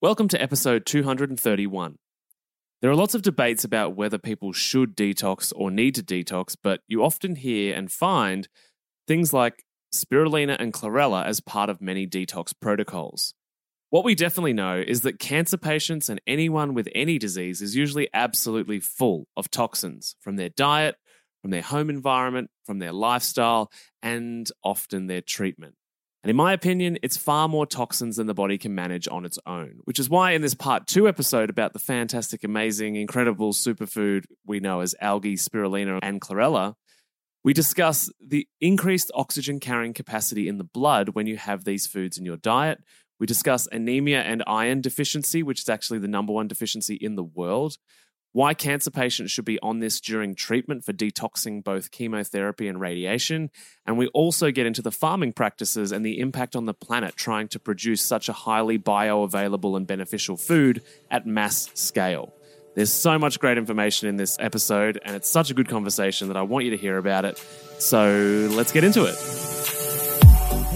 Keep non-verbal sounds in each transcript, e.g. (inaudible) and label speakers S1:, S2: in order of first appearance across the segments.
S1: Welcome to episode 231. There are lots of debates about whether people should detox or need to detox, but you often hear and find things like spirulina and chlorella as part of many detox protocols. What we definitely know is that cancer patients and anyone with any disease is usually absolutely full of toxins from their diet, from their home environment, from their lifestyle, and often their treatment. And in my opinion, it's far more toxins than the body can manage on its own, which is why in this part two episode about the fantastic, amazing, incredible superfood we know as algae, spirulina, and chlorella, we discuss the increased oxygen carrying capacity in the blood when you have these foods in your diet. We discuss anemia and iron deficiency, which is actually the number one deficiency in the world why cancer patients should be on this during treatment for detoxing both chemotherapy and radiation. And we also get into the farming practices and the impact on the planet trying to produce such a highly bioavailable and beneficial food at mass scale. There's so much great information in this episode, and it's such a good conversation that I want you to hear about it. So let's get into it.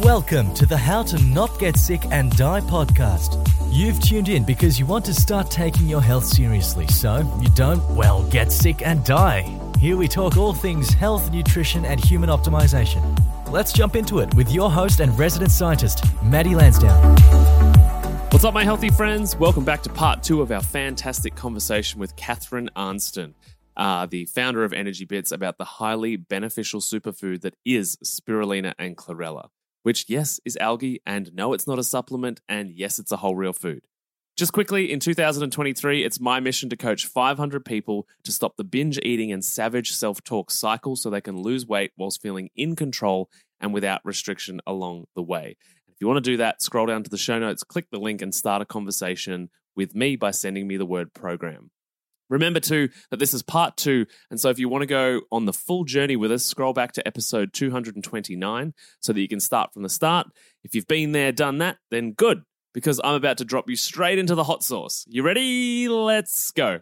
S2: Welcome to the How to Not Get Sick and Die podcast. You've tuned in because you want to start taking your health seriously so you don't, well, get sick and die. Here we talk all things health, nutrition, and human optimization. Let's jump into it with your host and resident scientist, Maddie Lansdowne.
S1: What's up, my healthy friends? Welcome back to part two of our fantastic conversation with Catherine Arnston, uh, the founder of Energy Bits, about the highly beneficial superfood that is spirulina and chlorella which, yes, is algae, and no, it's not a supplement, and yes, it's a whole real food. Just quickly, in 2023, it's my mission to coach 500 people to stop the binge eating and savage self talk cycle so they can lose weight whilst feeling in control and without restriction along the way. If you want to do that, scroll down to the show notes, click the link, and start a conversation with me by sending me the word program. Remember, too, that this is part two. And so if you want to go on the full journey with us, scroll back to episode 229 so that you can start from the start. If you've been there, done that, then good, because I'm about to drop you straight into the hot sauce. You ready? Let's go.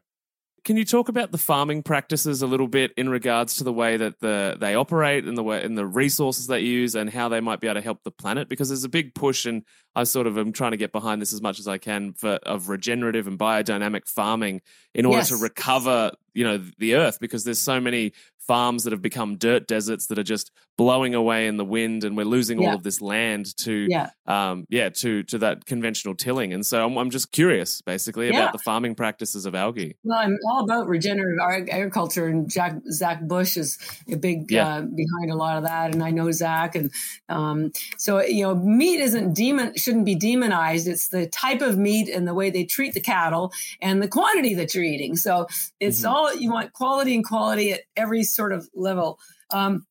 S1: Can you talk about the farming practices a little bit in regards to the way that the they operate and the way and the resources they use and how they might be able to help the planet? Because there's a big push, and I sort of am trying to get behind this as much as I can for of regenerative and biodynamic farming in order yes. to recover, you know, the earth because there's so many farms that have become dirt deserts that are just blowing away in the wind and we're losing yeah. all of this land to yeah. Um, yeah to to that conventional tilling and so I'm, I'm just curious basically yeah. about the farming practices of algae
S3: well i'm all about regenerative agriculture and Jack, zach bush is a big uh, behind a lot of that and i know zach and um, so you know meat isn't demon shouldn't be demonized it's the type of meat and the way they treat the cattle and the quantity that you're eating so it's mm-hmm. all you want quality and quality at every sort of level. Um,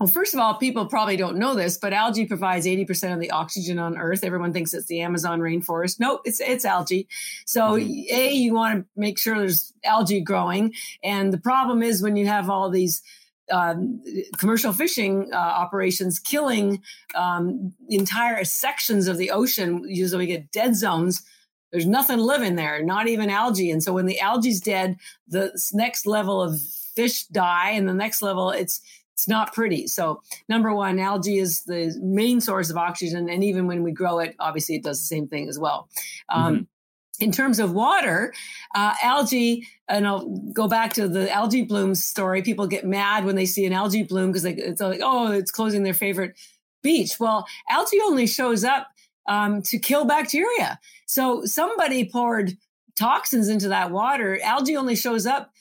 S3: well, first of all, people probably don't know this, but algae provides 80% of the oxygen on Earth. Everyone thinks it's the Amazon rainforest. Nope, it's it's algae. So, mm-hmm. A, you want to make sure there's algae growing. And the problem is when you have all these um, commercial fishing uh, operations killing um, entire sections of the ocean, usually we get dead zones. There's nothing living there, not even algae. And so when the algae's dead, the next level of fish die and the next level it's it's not pretty so number one algae is the main source of oxygen and even when we grow it obviously it does the same thing as well um, mm-hmm. In terms of water, uh, algae, and I'll go back to the algae bloom story. People get mad when they see an algae bloom because it's like, oh, it's closing their favorite beach. Well, algae only shows up um, to kill bacteria. So somebody poured toxins into that water. Algae only shows up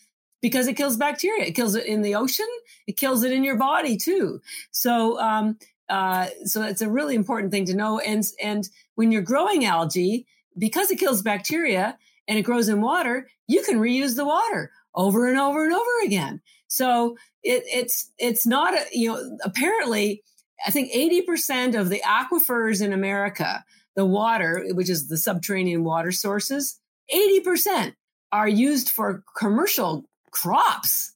S3: because it kills bacteria. It kills it in the ocean. It kills it in your body too. So, um, uh, so it's a really important thing to know. And and when you're growing algae, because it kills bacteria and it grows in water, you can reuse the water over and over and over again. So it, it's it's not a, you know apparently I think eighty percent of the aquifers in America, the water, which is the subterranean water sources, eighty percent are used for commercial crops.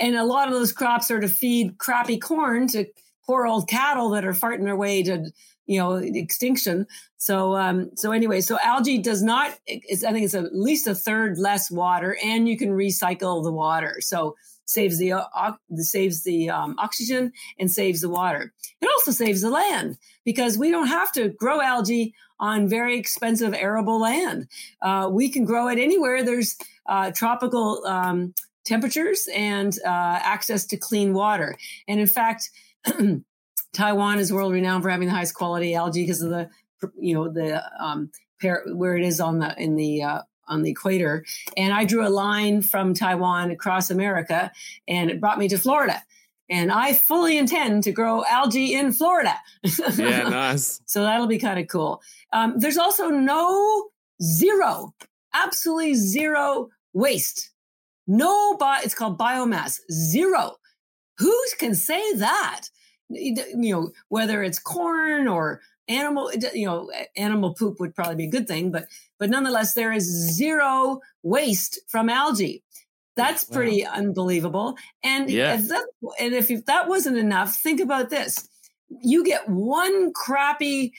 S3: And a lot of those crops are to feed crappy corn to poor old cattle that are farting their way to, you know, extinction. So, um, so anyway, so algae does not, it's, I think it's at least a third less water and you can recycle the water. So saves the, uh, saves the um, oxygen and saves the water. It also saves the land because we don't have to grow algae on very expensive arable land. Uh, we can grow it anywhere. There's uh, tropical um, temperatures and uh, access to clean water. And in fact, (clears throat) Taiwan is world renowned for having the highest quality algae because of the, you know, the um, par- where it is on the in the uh, on the equator. And I drew a line from Taiwan across America, and it brought me to Florida. And I fully intend to grow algae in Florida.
S1: yeah, (laughs) nice.
S3: so that'll be kind of cool. Um, there's also no zero, absolutely zero waste. No, bi- it's called biomass. Zero. Who can say that? You know, whether it's corn or animal, you know, animal poop would probably be a good thing, but but nonetheless, there is zero waste from algae. That's pretty wow. unbelievable. And yeah. if that, and if that wasn't enough, think about this: you get one crappy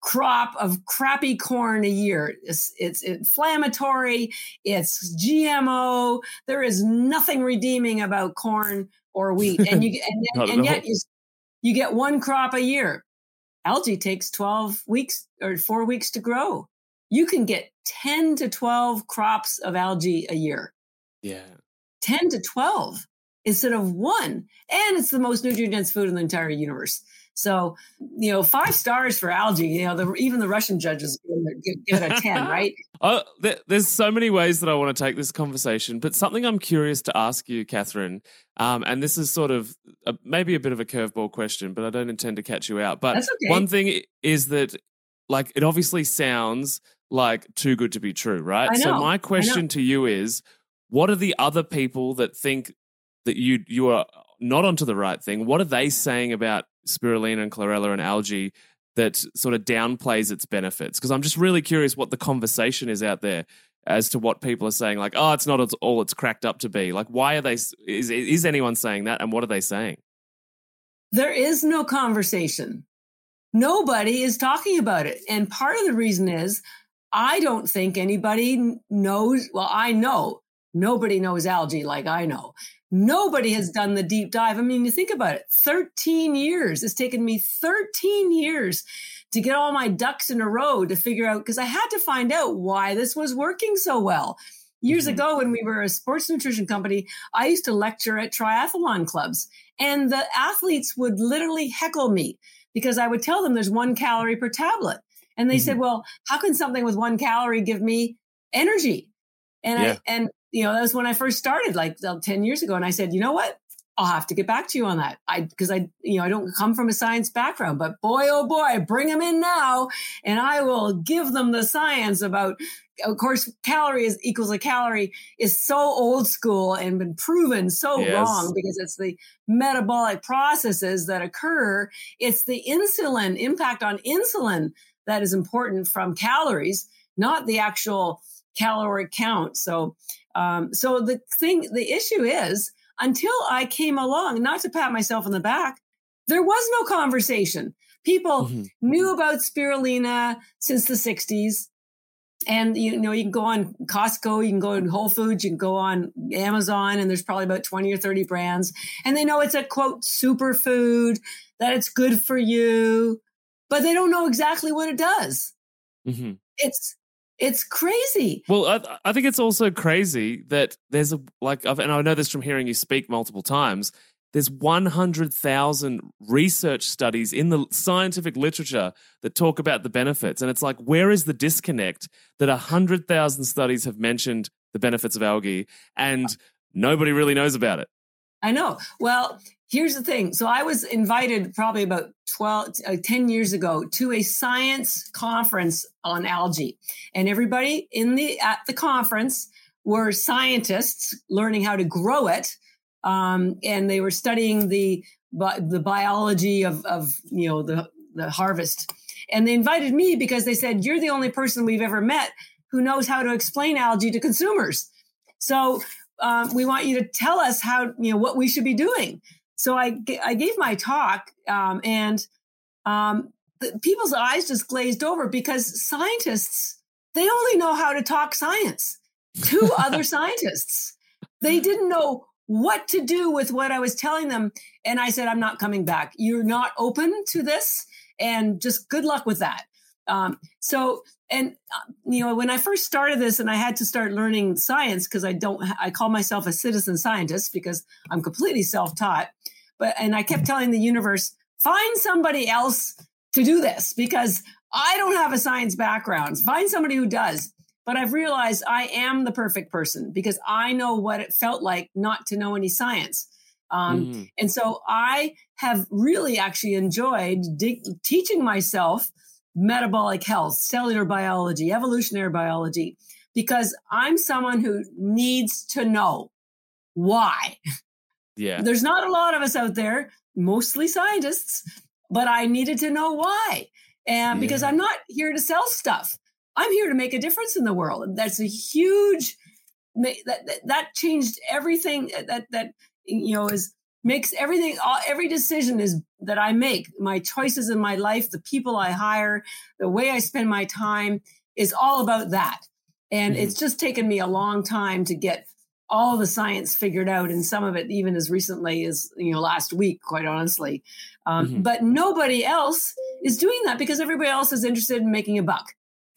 S3: crop of crappy corn a year. It's, it's inflammatory. It's GMO. There is nothing redeeming about corn or wheat, and you and, (laughs) and yet you, you get one crop a year. Algae takes twelve weeks or four weeks to grow. You can get ten to twelve crops of algae a year.
S1: Yeah,
S3: ten to twelve instead of one, and it's the most nutrient dense food in the entire universe. So, you know, five stars for algae. You know, the, even the Russian judges give it a ten, (laughs) right?
S1: oh, there's so many ways that I want to take this conversation, but something I'm curious to ask you, Catherine, um, and this is sort of a, maybe a bit of a curveball question, but I don't intend to catch you out. But
S3: okay.
S1: one thing is that, like, it obviously sounds like too good to be true, right? So my question to you is, what are the other people that think that you you are not onto the right thing? What are they saying about spirulina and chlorella and algae that sort of downplays its benefits? Because I'm just really curious what the conversation is out there as to what people are saying. Like, oh, it's not all it's cracked up to be. Like, why are they? Is is anyone saying that? And what are they saying?
S3: There is no conversation. Nobody is talking about it, and part of the reason is I don't think anybody knows. Well, I know nobody knows algae like I know. Nobody has done the deep dive. I mean, you think about it 13 years. It's taken me 13 years to get all my ducks in a row to figure out, because I had to find out why this was working so well. Years mm-hmm. ago, when we were a sports nutrition company, I used to lecture at triathlon clubs, and the athletes would literally heckle me because I would tell them there's one calorie per tablet. And they mm-hmm. said, Well, how can something with one calorie give me energy? And yeah. I, and you know, that was when I first started, like 10 years ago. And I said, you know what? I'll have to get back to you on that. I, cause I, you know, I don't come from a science background, but boy, oh boy, bring them in now and I will give them the science about, of course, calorie is equals a calorie is so old school and been proven so yes. wrong because it's the metabolic processes that occur. It's the insulin impact on insulin that is important from calories, not the actual caloric count. So, um, so the thing, the issue is until I came along, not to pat myself on the back, there was no conversation. People mm-hmm. knew about spirulina since the 60s. And you know, you can go on Costco, you can go on Whole Foods, you can go on Amazon, and there's probably about 20 or 30 brands. And they know it's a quote superfood, that it's good for you, but they don't know exactly what it does. Mm-hmm. It's it's crazy.
S1: Well, I, I, think it's also crazy that there's a like, and I know this from hearing you speak multiple times. There's 100,000 research studies in the scientific literature that talk about the benefits, and it's like, where is the disconnect that 100,000 studies have mentioned the benefits of algae, and nobody really knows about it?
S3: I know. Well, here's the thing. So I was invited probably about 12, uh, 10 years ago to a science conference on algae. And everybody in the, at the conference were scientists learning how to grow it. Um, and they were studying the, the biology of, of, you know, the, the harvest. And they invited me because they said, you're the only person we've ever met who knows how to explain algae to consumers. So um, we want you to tell us how, you know, what we should be doing. So I, I gave my talk um, and um, the, people's eyes just glazed over because scientists, they only know how to talk science to (laughs) other scientists. They didn't know what to do with what I was telling them. And I said, I'm not coming back. You're not open to this. And just good luck with that. Um, so, and uh, you know, when I first started this, and I had to start learning science because I don't, I call myself a citizen scientist because I'm completely self-taught. But and I kept telling the universe, find somebody else to do this because I don't have a science background. Find somebody who does. But I've realized I am the perfect person because I know what it felt like not to know any science. Um, mm. And so I have really actually enjoyed dig- teaching myself metabolic health, cellular biology, evolutionary biology, because I'm someone who needs to know why.
S1: Yeah.
S3: There's not a lot of us out there, mostly scientists, but I needed to know why. And yeah. because I'm not here to sell stuff. I'm here to make a difference in the world. That's a huge that that, that changed everything that that you know is makes everything all, every decision is that I make, my choices in my life, the people I hire, the way I spend my time is all about that. And mm-hmm. it's just taken me a long time to get all the science figured out and some of it even as recently as you know last week quite honestly um, mm-hmm. but nobody else is doing that because everybody else is interested in making a buck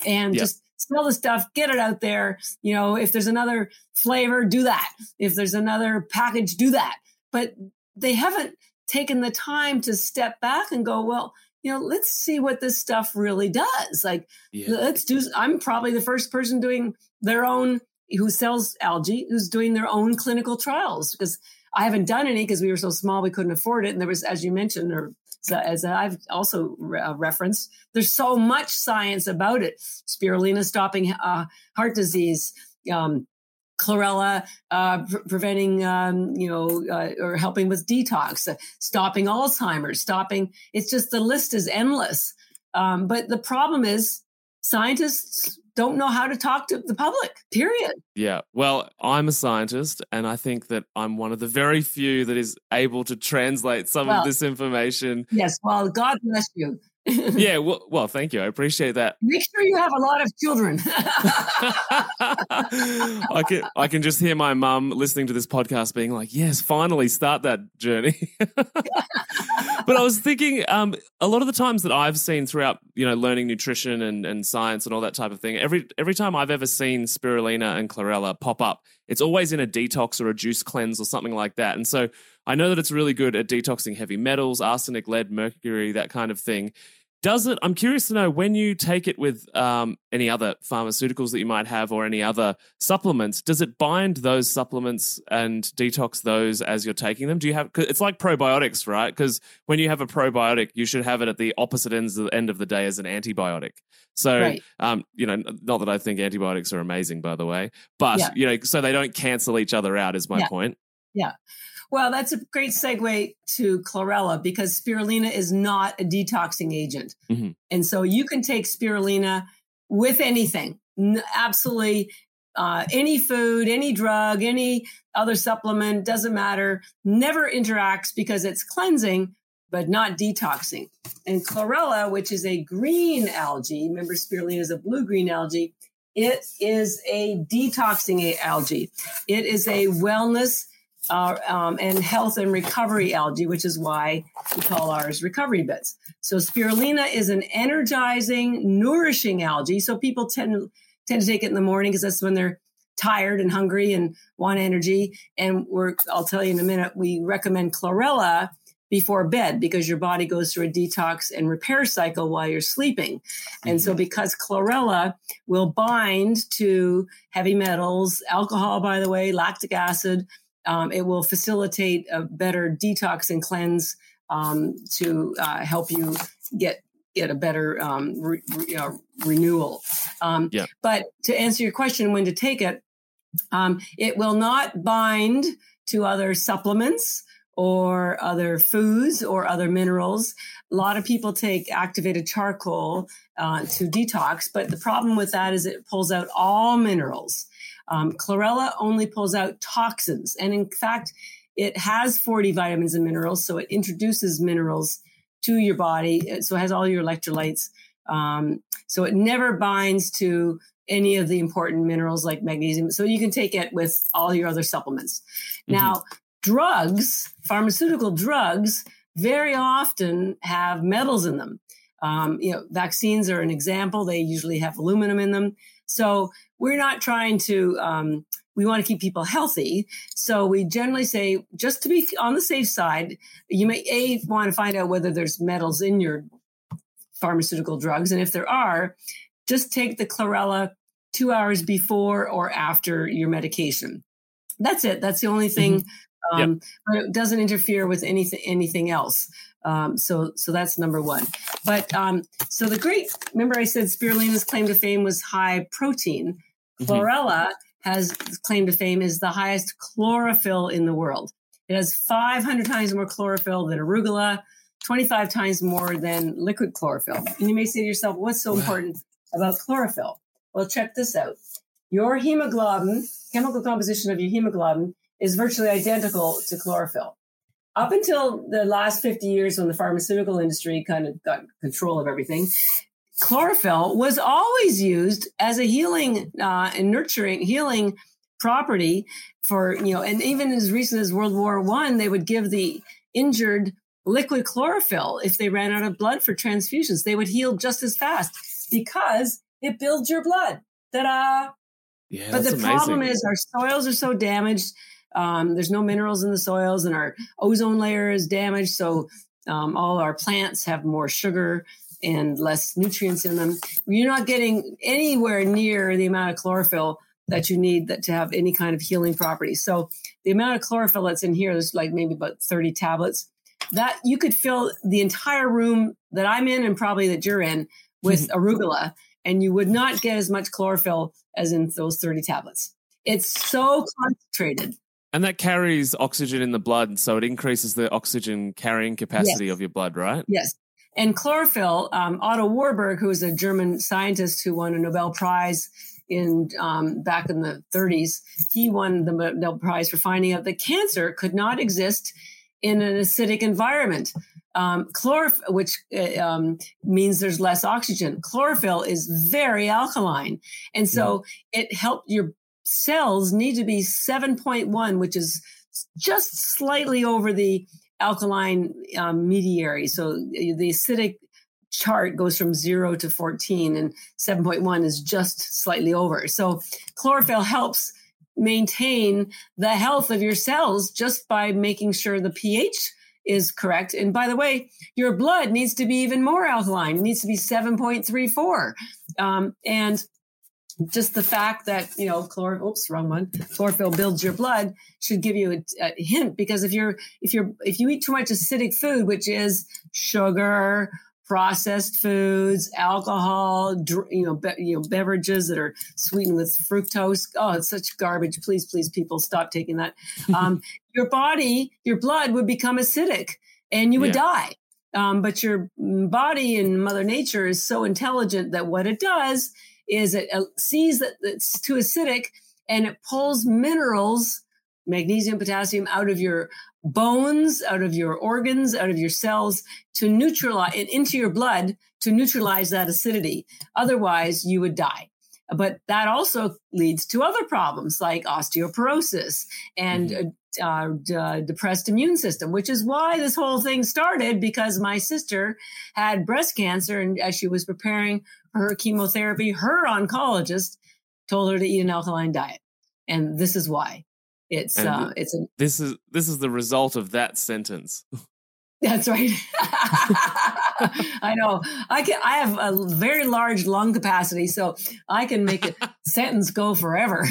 S3: and yep. just sell the stuff get it out there you know if there's another flavor do that if there's another package do that but they haven't taken the time to step back and go, well, you know, let's see what this stuff really does. Like, yeah. let's do, I'm probably the first person doing their own, who sells algae, who's doing their own clinical trials because I haven't done any because we were so small we couldn't afford it. And there was, as you mentioned, or as I've also re- uh, referenced, there's so much science about it. Spirulina stopping uh, heart disease, um, chlorella uh, pre- preventing um, you know uh, or helping with detox uh, stopping alzheimer's stopping it's just the list is endless. Um, but the problem is scientists don't know how to talk to the public period.
S1: Yeah well i'm a scientist and i think that i'm one of the very few that is able to translate some well, of this information.
S3: Yes well god bless you
S1: yeah, (laughs) well, well, thank you. I appreciate that.
S3: Make sure you have a lot of children. (laughs)
S1: I can I can just hear my mum listening to this podcast being like, "Yes, finally start that journey." (laughs) but I was thinking, um, a lot of the times that I've seen throughout, you know, learning nutrition and, and science and all that type of thing, every every time I've ever seen spirulina and chlorella pop up, it's always in a detox or a juice cleanse or something like that. And so I know that it's really good at detoxing heavy metals, arsenic, lead, mercury, that kind of thing. Does it? I'm curious to know when you take it with um, any other pharmaceuticals that you might have or any other supplements. Does it bind those supplements and detox those as you're taking them? Do you have? It's like probiotics, right? Because when you have a probiotic, you should have it at the opposite ends of the end of the day as an antibiotic. So, right. um, you know, not that I think antibiotics are amazing, by the way, but yeah. you know, so they don't cancel each other out. Is my
S3: yeah.
S1: point.
S3: Yeah. Well, that's a great segue to chlorella because spirulina is not a detoxing agent. Mm-hmm. And so you can take spirulina with anything, absolutely uh, any food, any drug, any other supplement, doesn't matter, never interacts because it's cleansing, but not detoxing. And chlorella, which is a green algae, remember spirulina is a blue green algae, it is a detoxing algae. It is a wellness uh, um, and health and recovery algae, which is why we call ours recovery bits. So spirulina is an energizing, nourishing algae. So people tend tend to take it in the morning because that's when they're tired and hungry and want energy. And we're I'll tell you in a minute. We recommend chlorella before bed because your body goes through a detox and repair cycle while you're sleeping. And mm-hmm. so because chlorella will bind to heavy metals, alcohol, by the way, lactic acid, um, it will facilitate a better detox and cleanse um, to uh, help you get get a better um, re, re, uh, renewal. Um, yeah. But to answer your question, when to take it, um, it will not bind to other supplements or other foods or other minerals. A lot of people take activated charcoal uh, to detox, but the problem with that is it pulls out all minerals. Um, chlorella only pulls out toxins. And in fact, it has 40 vitamins and minerals. So it introduces minerals to your body. So it has all your electrolytes. Um, so it never binds to any of the important minerals like magnesium. So you can take it with all your other supplements. Mm-hmm. Now, drugs, pharmaceutical drugs, very often have metals in them. Um, you know, vaccines are an example. They usually have aluminum in them. So we're not trying to, um, we want to keep people healthy. So we generally say, just to be on the safe side, you may A, want to find out whether there's metals in your pharmaceutical drugs. And if there are, just take the chlorella two hours before or after your medication. That's it. That's the only thing. Mm-hmm. Um, yep. But it doesn't interfere with anything anything else. Um, so so that's number one. But um, so the great remember I said spirulina's claim to fame was high protein. Mm-hmm. Chlorella mm-hmm. has claim to fame is the highest chlorophyll in the world. It has 500 times more chlorophyll than arugula, 25 times more than liquid chlorophyll. And you may say to yourself, what's so wow. important about chlorophyll? Well, check this out. Your hemoglobin, chemical composition of your hemoglobin, is virtually identical to chlorophyll. Up until the last 50 years, when the pharmaceutical industry kind of got control of everything, chlorophyll was always used as a healing uh, and nurturing, healing property for, you know, and even as recent as World War One, they would give the injured liquid chlorophyll if they ran out of blood for transfusions. They would heal just as fast because it builds your blood. Ta-da! Yeah, but the problem is our soils are so damaged. Um, there's no minerals in the soils, and our ozone layer is damaged. So um, all our plants have more sugar and less nutrients in them. You're not getting anywhere near the amount of chlorophyll that you need that to have any kind of healing properties. So the amount of chlorophyll that's in here is like maybe about 30 tablets. That you could fill the entire room that I'm in and probably that you're in with mm-hmm. arugula and you would not get as much chlorophyll as in those 30 tablets. It's so concentrated.
S1: And that carries oxygen in the blood, so it increases the oxygen carrying capacity yes. of your blood, right?
S3: Yes. And chlorophyll, um, Otto Warburg, who was a German scientist who won a Nobel Prize in um, back in the 30s, he won the Nobel Prize for finding out that cancer could not exist in an acidic environment um, chlorophyll, which uh, um, means there's less oxygen. Chlorophyll is very alkaline. And so yeah. it helped your cells need to be 7.1, which is just slightly over the alkaline um, mediary. So the acidic chart goes from zero to 14 and 7.1 is just slightly over. So chlorophyll helps maintain the health of your cells just by making sure the pH is correct. And by the way, your blood needs to be even more alkaline. It needs to be 7.34. Um, and just the fact that, you know, chlorophyll, oops, wrong one, chlorophyll builds your blood should give you a, a hint because if you're, if you're, if you eat too much acidic food, which is sugar, processed foods, alcohol, you know, be, you know, beverages that are sweetened with fructose. Oh, it's such garbage. Please, please, people, stop taking that. (laughs) Um, your body, your blood would become acidic, and you would yeah. die. Um, but your body and Mother Nature is so intelligent that what it does is it sees that it's too acidic, and it pulls minerals magnesium, potassium out of your bones, out of your organs, out of your cells to neutralize it into your blood to neutralize that acidity. Otherwise, you would die. But that also leads to other problems like osteoporosis and mm-hmm. Uh, uh, depressed immune system, which is why this whole thing started because my sister had breast cancer. And as she was preparing her chemotherapy, her oncologist told her to eat an alkaline diet. And this is why. It's uh, it's a,
S1: this is this is the result of that sentence. (laughs)
S3: That's right. (laughs) I know. I can. I have a very large lung capacity, so I can make a (laughs) sentence go forever.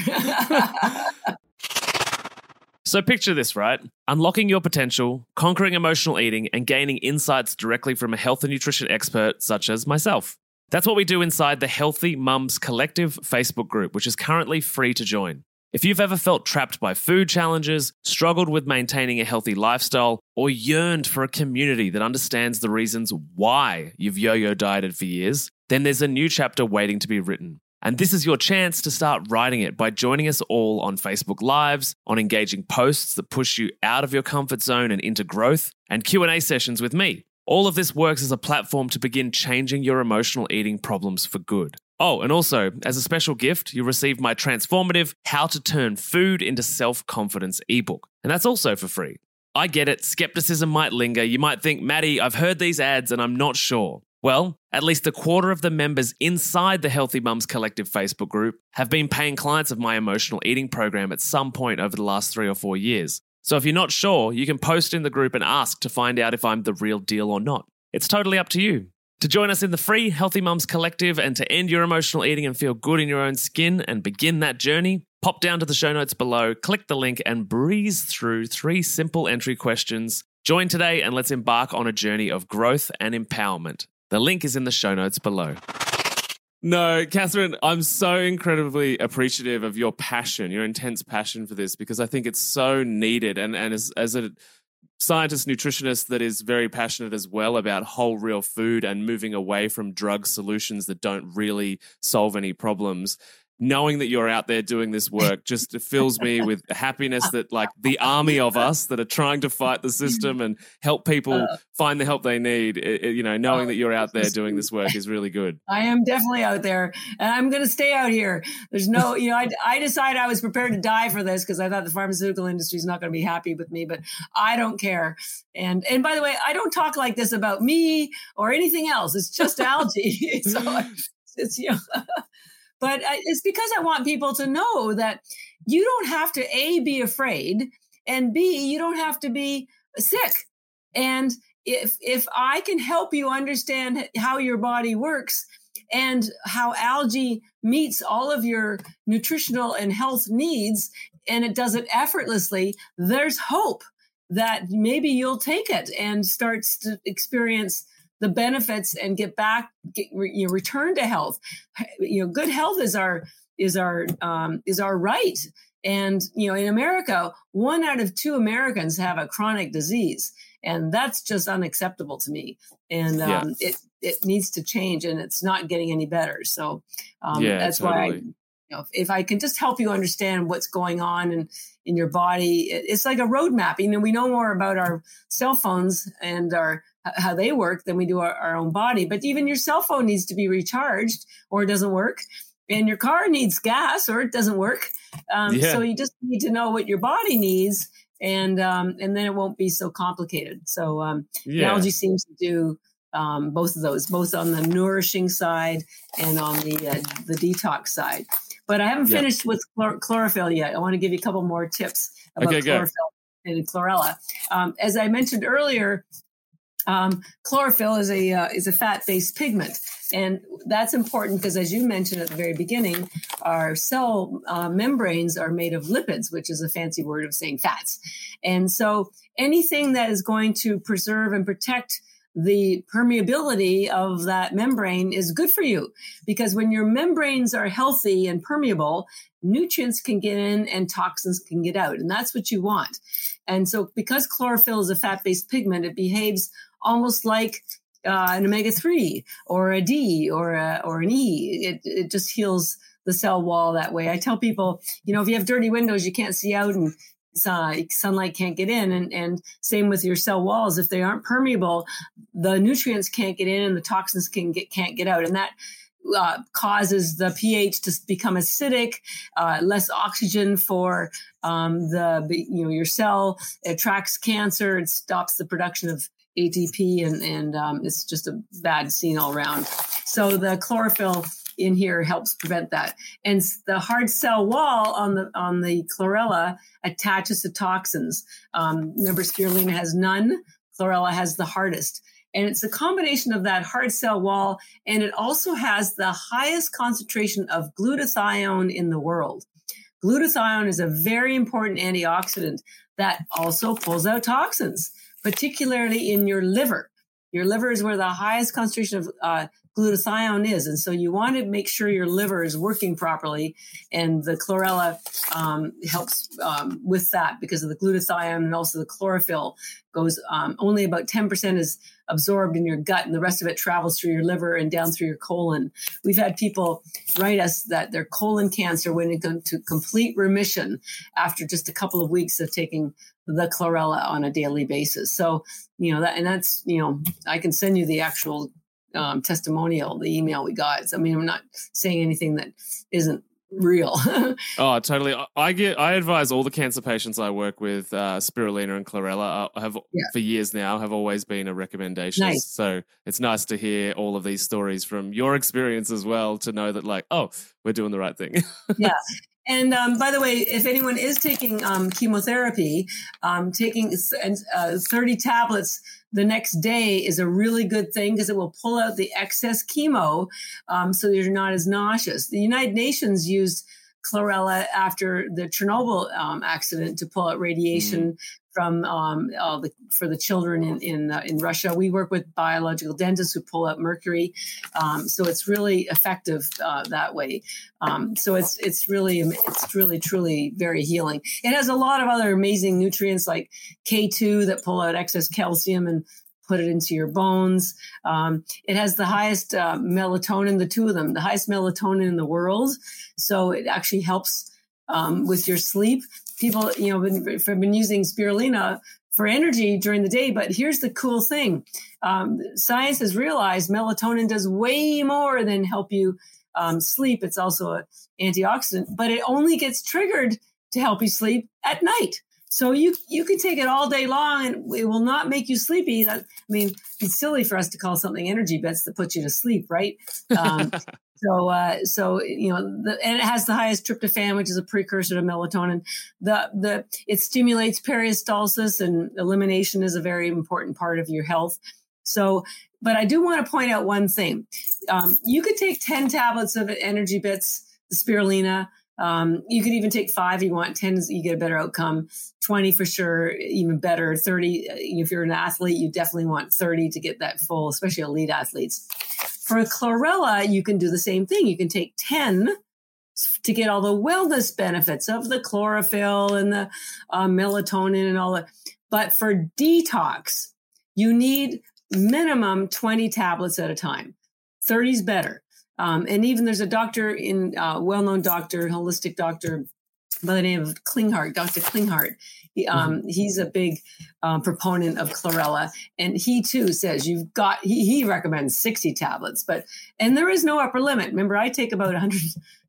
S1: so picture this, right? Unlocking your potential, conquering emotional eating, and gaining insights directly from a health and nutrition expert such as myself. That's what we do inside the Healthy Mums Collective Facebook group, which is currently free to join. If you've ever felt trapped by food challenges, struggled with maintaining a healthy lifestyle, or yearned for a community that understands the reasons why you've yo yo dieted for years, then there's a new chapter waiting to be written. And this is your chance to start writing it by joining us all on Facebook Lives, on engaging posts that push you out of your comfort zone and into growth, and Q&A sessions with me. All of this works as a platform to begin changing your emotional eating problems for good. Oh, and also, as a special gift, you'll receive my transformative How to Turn Food into Self Confidence ebook. And that's also for free. I get it, skepticism might linger. You might think, Maddie, I've heard these ads and I'm not sure. Well, at least a quarter of the members inside the Healthy Mums Collective Facebook group have been paying clients of my emotional eating program at some point over the last three or four years. So if you're not sure, you can post in the group and ask to find out if I'm the real deal or not. It's totally up to you. To join us in the free Healthy Mums Collective and to end your emotional eating and feel good in your own skin and begin that journey, pop down to the show notes below, click the link, and breeze through three simple entry questions. Join today and let's embark on a journey of growth and empowerment. The link is in the show notes below. No, Catherine, I'm so incredibly appreciative of your passion, your intense passion for this, because I think it's so needed. And, and as, as a scientist nutritionist that is very passionate as well about whole real food and moving away from drug solutions that don't really solve any problems knowing that you're out there doing this work just (laughs) fills me with happiness that like the army of us that are trying to fight the system and help people uh, find the help they need it, you know knowing that you're out there (laughs) doing this work is really good.
S3: I am definitely out there and i'm going to stay out here. There's no you know i, I decided i was prepared to die for this because i thought the pharmaceutical industry is not going to be happy with me but i don't care. And and by the way i don't talk like this about me or anything else. It's just algae. (laughs) So it's you know but it's because I want people to know that you don't have to A, be afraid, and B, you don't have to be sick. And if, if I can help you understand how your body works and how algae meets all of your nutritional and health needs, and it does it effortlessly, there's hope that maybe you'll take it and start to experience the benefits and get back, get, you know, return to health. You know, good health is our is our um, is our right. And you know, in America, one out of two Americans have a chronic disease, and that's just unacceptable to me. And um, yeah. it it needs to change, and it's not getting any better. So um, yeah, that's totally. why I, you know, if I can just help you understand what's going on and in your body, it's like a roadmap. You know, we know more about our cell phones and our how they work than we do our, our, own body. But even your cell phone needs to be recharged or it doesn't work. And your car needs gas or it doesn't work. Um, yeah. So you just need to know what your body needs, and um, and then it won't be so complicated. So um, yeah. algae seems to do um, both of those, both on the nourishing side and on the uh, the detox side. But I haven't yeah. finished with chlor- chlorophyll yet. I want to give you a couple more tips about okay, chlorophyll and chlorella. Um, as I mentioned earlier, um, chlorophyll is a uh, is a fat based pigment, and that's important because, as you mentioned at the very beginning, our cell uh, membranes are made of lipids, which is a fancy word of saying fats. And so, anything that is going to preserve and protect the permeability of that membrane is good for you because when your membranes are healthy and permeable, nutrients can get in and toxins can get out. And that's what you want. And so, because chlorophyll is a fat based pigment, it behaves almost like uh, an omega three or a D or a, or an E. It it just heals the cell wall that way. I tell people, you know, if you have dirty windows, you can't see out and uh, sunlight can't get in, and and same with your cell walls. If they aren't permeable, the nutrients can't get in and the toxins can get can't get out, and that. Uh, causes the pH to become acidic, uh, less oxygen for um, the you know your cell. It attracts cancer. It stops the production of ATP, and and um, it's just a bad scene all around. So the chlorophyll in here helps prevent that. And the hard cell wall on the on the chlorella attaches to toxins. Um, remember, spirulina has none. Chlorella has the hardest. And it's a combination of that hard cell wall, and it also has the highest concentration of glutathione in the world. Glutathione is a very important antioxidant that also pulls out toxins particularly in your liver. Your liver is where the highest concentration of uh, glutathione is. And so you want to make sure your liver is working properly. And the chlorella um, helps um, with that because of the glutathione and also the chlorophyll goes um, only about 10% is absorbed in your gut and the rest of it travels through your liver and down through your colon. We've had people write us that their colon cancer went into complete remission after just a couple of weeks of taking the chlorella on a daily basis. So, you know, that, and that's, you know, I can send you the actual um, testimonial, the email we got. I mean, I'm not saying anything that isn't real. (laughs)
S1: oh, totally. I get. I advise all the cancer patients I work with uh, spirulina and chlorella. I have yeah. for years now have always been a recommendation. Nice. So it's nice to hear all of these stories from your experience as well to know that like, oh, we're doing the right thing. (laughs)
S3: yeah. And um, by the way, if anyone is taking um, chemotherapy, um, taking uh, 30 tablets the next day is a really good thing because it will pull out the excess chemo um, so you're not as nauseous. The United Nations used chlorella after the Chernobyl um, accident to pull out radiation mm from um, the, for the children in in, uh, in Russia. We work with biological dentists who pull out mercury, um, so it's really effective uh, that way. Um, so it's it's really it's really truly very healing. It has a lot of other amazing nutrients like K two that pull out excess calcium and put it into your bones. Um, it has the highest uh, melatonin, the two of them, the highest melatonin in the world. So it actually helps um, with your sleep people, you know, been, been using spirulina for energy during the day. But here's the cool thing um, science has realized melatonin does way more than help you um, sleep. It's also an antioxidant, but it only gets triggered to help you sleep at night. So you you can take it all day long and it will not make you sleepy. That, I mean, it's silly for us to call something energy bits that put you to sleep, right? Um, (laughs) So, uh, so you know, the, and it has the highest tryptophan, which is a precursor to melatonin. The the it stimulates peristalsis, and elimination is a very important part of your health. So, but I do want to point out one thing: um, you could take ten tablets of energy bits, spirulina. Um, you could even take five. You want ten, you get a better outcome. Twenty for sure, even better. Thirty, uh, if you're an athlete, you definitely want thirty to get that full, especially elite athletes. For chlorella, you can do the same thing. You can take 10 to get all the wellness benefits of the chlorophyll and the uh, melatonin and all that. But for detox, you need minimum 20 tablets at a time. 30 is better. Um, and even there's a doctor in uh, well-known doctor, holistic doctor by the name of Klinghardt, Dr. Klinghardt. He, um, mm-hmm. He's a big um, proponent of chlorella, and he too says you've got. He, he recommends sixty tablets, but and there is no upper limit. Remember, I take about hundred,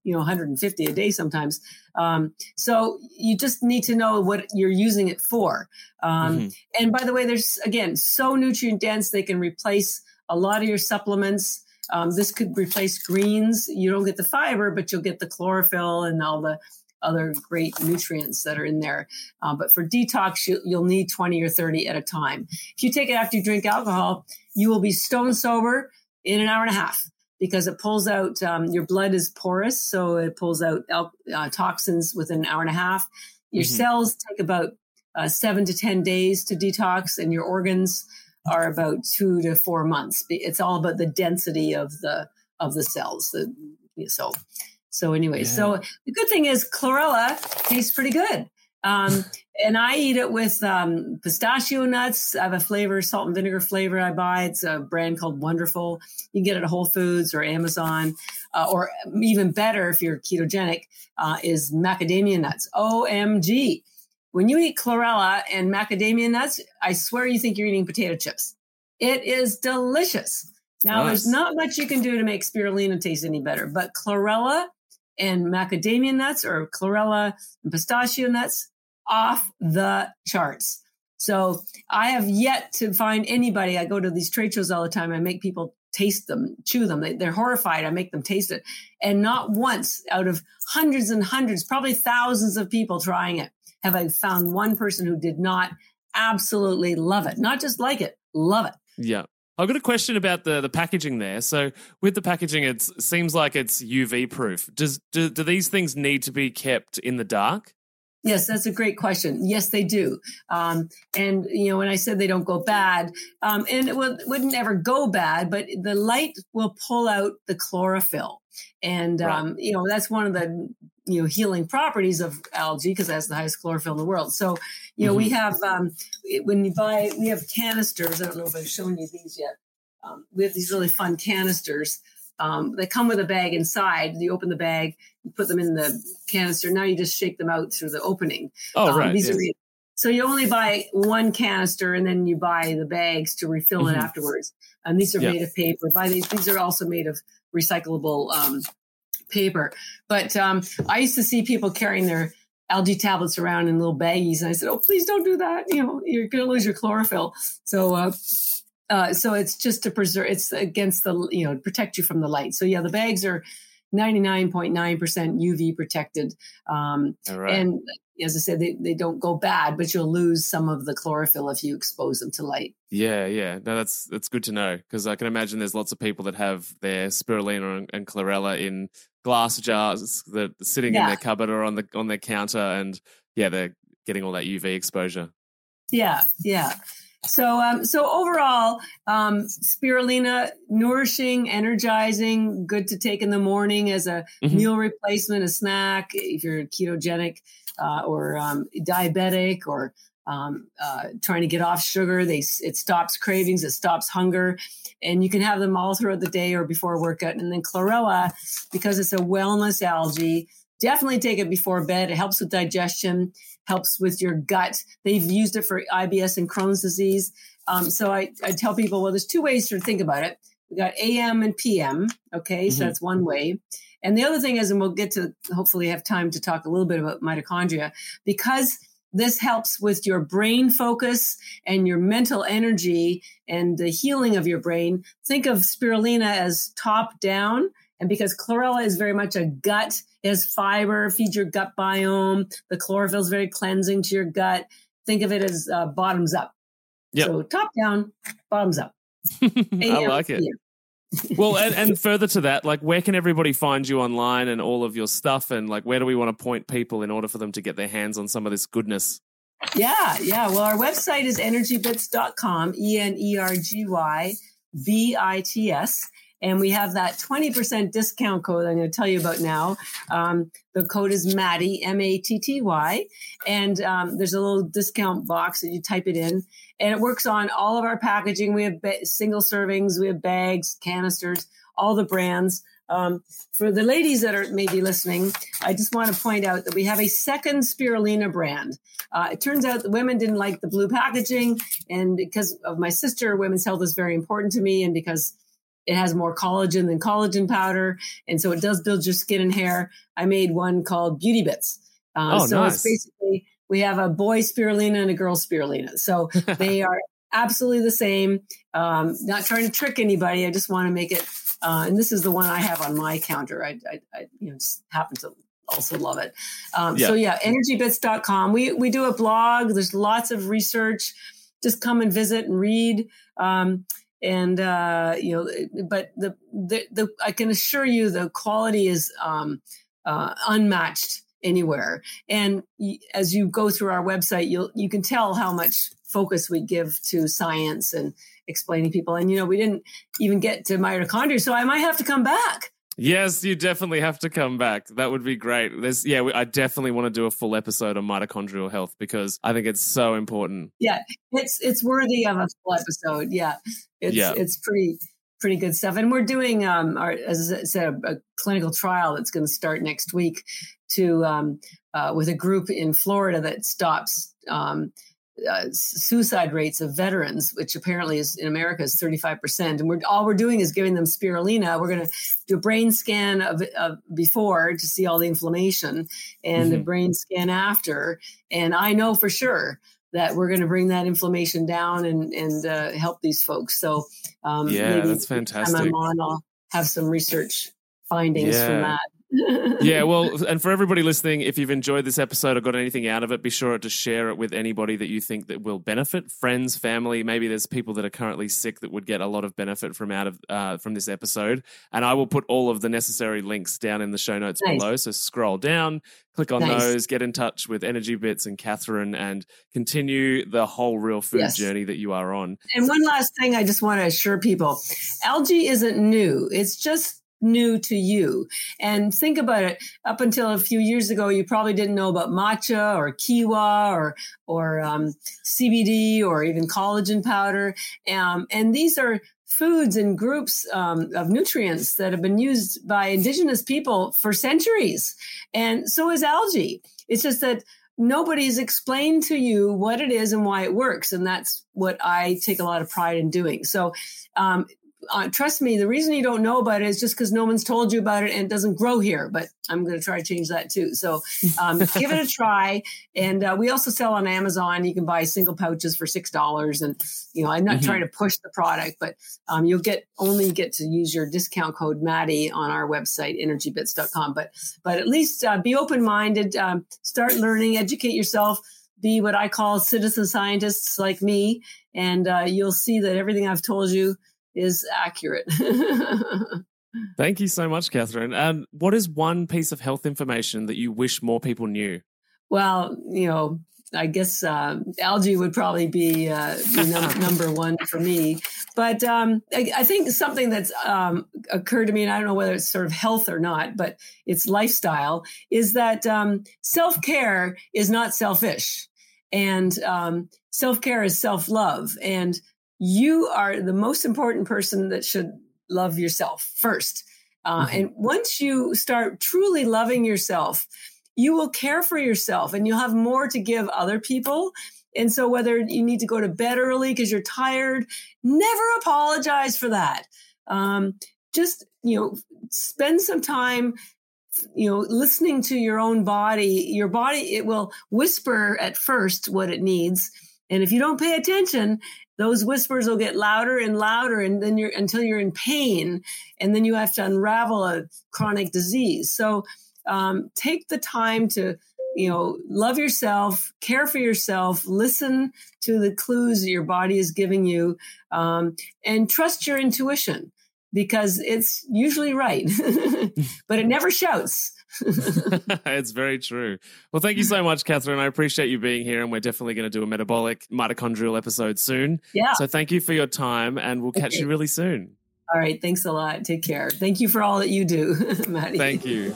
S3: you know, 150 a day sometimes. Um, so you just need to know what you're using it for. Um, mm-hmm. And by the way, there's again so nutrient dense they can replace a lot of your supplements. Um, this could replace greens. You don't get the fiber, but you'll get the chlorophyll and all the other great nutrients that are in there. Uh, but for detox, you, will need 20 or 30 at a time. If you take it after you drink alcohol, you will be stone sober in an hour and a half because it pulls out um, your blood is porous, so it pulls out uh, toxins within an hour and a half. Your mm-hmm. cells take about uh, seven to 10 days to detox, and your organs are about two to four months. It's all about the density of the of the cells. The, so so anyway, yeah. so the good thing is chlorella tastes pretty good. Um, (laughs) and I eat it with um, pistachio nuts. I have a flavor, salt and vinegar flavor I buy. It's a brand called Wonderful. You can get it at Whole Foods or Amazon. Uh, or even better, if you're ketogenic, uh, is macadamia nuts. OMG. When you eat chlorella and macadamia nuts, I swear you think you're eating potato chips. It is delicious. Now, nice. there's not much you can do to make spirulina taste any better, but chlorella and macadamia nuts or chlorella and pistachio nuts off the charts. So I have yet to find anybody. I go to these trade shows all the time. I make people taste them, chew them. They, are horrified. I make them taste it. And not once out of hundreds and hundreds, probably thousands of people trying it, have I found one person who did not absolutely love it. Not just like it, love it.
S1: Yeah. I've got a question about the the packaging there. So with the packaging, it seems like it's UV proof. Does do, do these things need to be kept in the dark?
S3: Yes, that's a great question. Yes, they do. Um, and you know, when I said they don't go bad, um, and it would, wouldn't ever go bad, but the light will pull out the chlorophyll, and right. um, you know that's one of the you know healing properties of algae because it has the highest chlorophyll in the world. So you know mm-hmm. we have um, when you buy we have canisters. I don't know if I've shown you these yet. Um, we have these really fun canisters. Um, they come with a bag inside. You open the bag, you put them in the canister. Now you just shake them out through the opening.
S1: Oh, um, right.
S3: These are, so you only buy one canister and then you buy the bags to refill mm-hmm. it afterwards. And these are yeah. made of paper. Buy these. These are also made of recyclable um, paper. But um, I used to see people carrying their algae tablets around in little baggies, and I said, "Oh, please don't do that. You know, you're going to lose your chlorophyll." So. Uh, uh, so it's just to preserve it's against the you know protect you from the light so yeah the bags are 99.9% uv protected um, right. and as I said, they, they don't go bad, but you'll lose some of the chlorophyll if you expose them to light.
S1: Yeah, yeah. No, that's that's good to know because I can imagine there's lots of people that have their spirulina and, and chlorella in glass jars that are sitting yeah. in their cupboard or on the on their counter, and yeah, they're getting all that UV exposure.
S3: Yeah, yeah. So, um, so overall, um, spirulina, nourishing, energizing, good to take in the morning as a mm-hmm. meal replacement, a snack if you're ketogenic uh, or um, diabetic or um, uh, trying to get off sugar. They it stops cravings, it stops hunger, and you can have them all throughout the day or before a workout. And then chlorella, because it's a wellness algae, definitely take it before bed. It helps with digestion, helps with your gut. They've used it for IBS and Crohn's disease. Um, so I, I tell people, well, there's two ways to think about it. We got AM and PM. Okay, mm-hmm. so that's one way. And the other thing is, and we'll get to hopefully have time to talk a little bit about mitochondria, because this helps with your brain focus and your mental energy and the healing of your brain. Think of spirulina as top down. And because chlorella is very much a gut, it has fiber, feeds your gut biome. The chlorophyll is very cleansing to your gut. Think of it as uh, bottoms up. Yep. So top down, bottoms up. (laughs)
S1: I like it well, and, and further to that, like where can everybody find you online and all of your stuff, and like where do we want to point people in order for them to get their hands on some of this goodness?
S3: Yeah, yeah. Well, our website is energybits.com, E N E R G Y B I T S. And we have that 20% discount code I'm going to tell you about now. Um, the code is Matty, M A T T Y. And um, there's a little discount box that you type it in. And it works on all of our packaging. We have ba- single servings, we have bags, canisters, all the brands. Um, for the ladies that are maybe listening, I just want to point out that we have a second spirulina brand. Uh, it turns out the women didn't like the blue packaging, and because of my sister, women's health is very important to me, and because it has more collagen than collagen powder, and so it does build your skin and hair. I made one called Beauty Bits. Uh, oh, so nice. it's basically we have a boy spirulina and a girl spirulina. So (laughs) they are absolutely the same. Um, not trying to trick anybody. I just want to make it. Uh, and this is the one I have on my counter. I, I, I you know just happen to also love it. Um, yeah. So yeah, energybits.com. We we do a blog. There's lots of research. Just come and visit and read. Um, and uh, you know, but the, the, the I can assure you the quality is um, uh, unmatched anywhere. And as you go through our website, you'll you can tell how much focus we give to science and explaining people. And you know, we didn't even get to mitochondria, so I might have to come back.
S1: Yes, you definitely have to come back. That would be great. There's, yeah, I definitely want to do a full episode on mitochondrial health because I think it's so important.
S3: Yeah, it's it's worthy of a full episode. Yeah, it's yeah. it's pretty pretty good stuff. And we're doing, um, our, as I said, a, a clinical trial that's going to start next week to um, uh, with a group in Florida that stops. Um, uh, suicide rates of veterans, which apparently is in America is 35%. And we're all we're doing is giving them spirulina. We're going to do a brain scan of, of, before to see all the inflammation and mm-hmm. a brain scan after. And I know for sure that we're going to bring that inflammation down and, and uh, help these folks. So
S1: um, yeah, that's fantastic.
S3: I'm on, I'll have some research findings yeah. from that
S1: yeah, well, and for everybody listening, if you've enjoyed this episode or got anything out of it, be sure to share it with anybody that you think that will benefit, friends, family. Maybe there's people that are currently sick that would get a lot of benefit from out of uh, from this episode. And I will put all of the necessary links down in the show notes nice. below. So scroll down, click on nice. those, get in touch with Energy Bits and Catherine, and continue the whole real food yes. journey that you are on.
S3: And one last thing, I just want to assure people: algae isn't new. It's just new to you. And think about it. Up until a few years ago, you probably didn't know about matcha or kiwa or or um, CBD or even collagen powder. Um, and these are foods and groups um, of nutrients that have been used by indigenous people for centuries. And so is algae. It's just that nobody's explained to you what it is and why it works. And that's what I take a lot of pride in doing. So, um, uh, trust me, the reason you don't know about it is just because no one's told you about it and it doesn't grow here. But I'm going to try to change that too. So um, (laughs) give it a try. And uh, we also sell on Amazon. You can buy single pouches for six dollars. And you know, I'm not mm-hmm. trying to push the product, but um, you'll get only get to use your discount code Matty on our website energybits.com. But but at least uh, be open minded. Um, start learning, educate yourself. Be what I call citizen scientists like me, and uh, you'll see that everything I've told you is accurate. (laughs)
S1: Thank you so much, Catherine. Um, what is one piece of health information that you wish more people knew?
S3: Well, you know, I guess uh, algae would probably be, uh, num- (laughs) number one for me. But um, I, I, think something that's um, occurred to me, and I don't know whether it's sort of health or not, but it's lifestyle, is that um, self care is not selfish. And um, self care is self love. And you are the most important person that should love yourself first. Uh, mm-hmm. And once you start truly loving yourself, you will care for yourself and you'll have more to give other people. And so, whether you need to go to bed early because you're tired, never apologize for that. Um, just, you know, spend some time you know listening to your own body your body it will whisper at first what it needs and if you don't pay attention those whispers will get louder and louder and then you're until you're in pain and then you have to unravel a chronic disease. So um, take the time to you know love yourself care for yourself listen to the clues your body is giving you um, and trust your intuition because it's usually right (laughs) but it never shouts
S1: it's very true. Well, thank you so much, Catherine. I appreciate you being here, and we're definitely going to do a metabolic mitochondrial episode soon.
S3: Yeah.
S1: So thank you for your time, and we'll catch okay. you really soon.
S3: All right. Thanks a lot. Take care. Thank you for all that you do, (laughs) Matty.
S1: Thank you.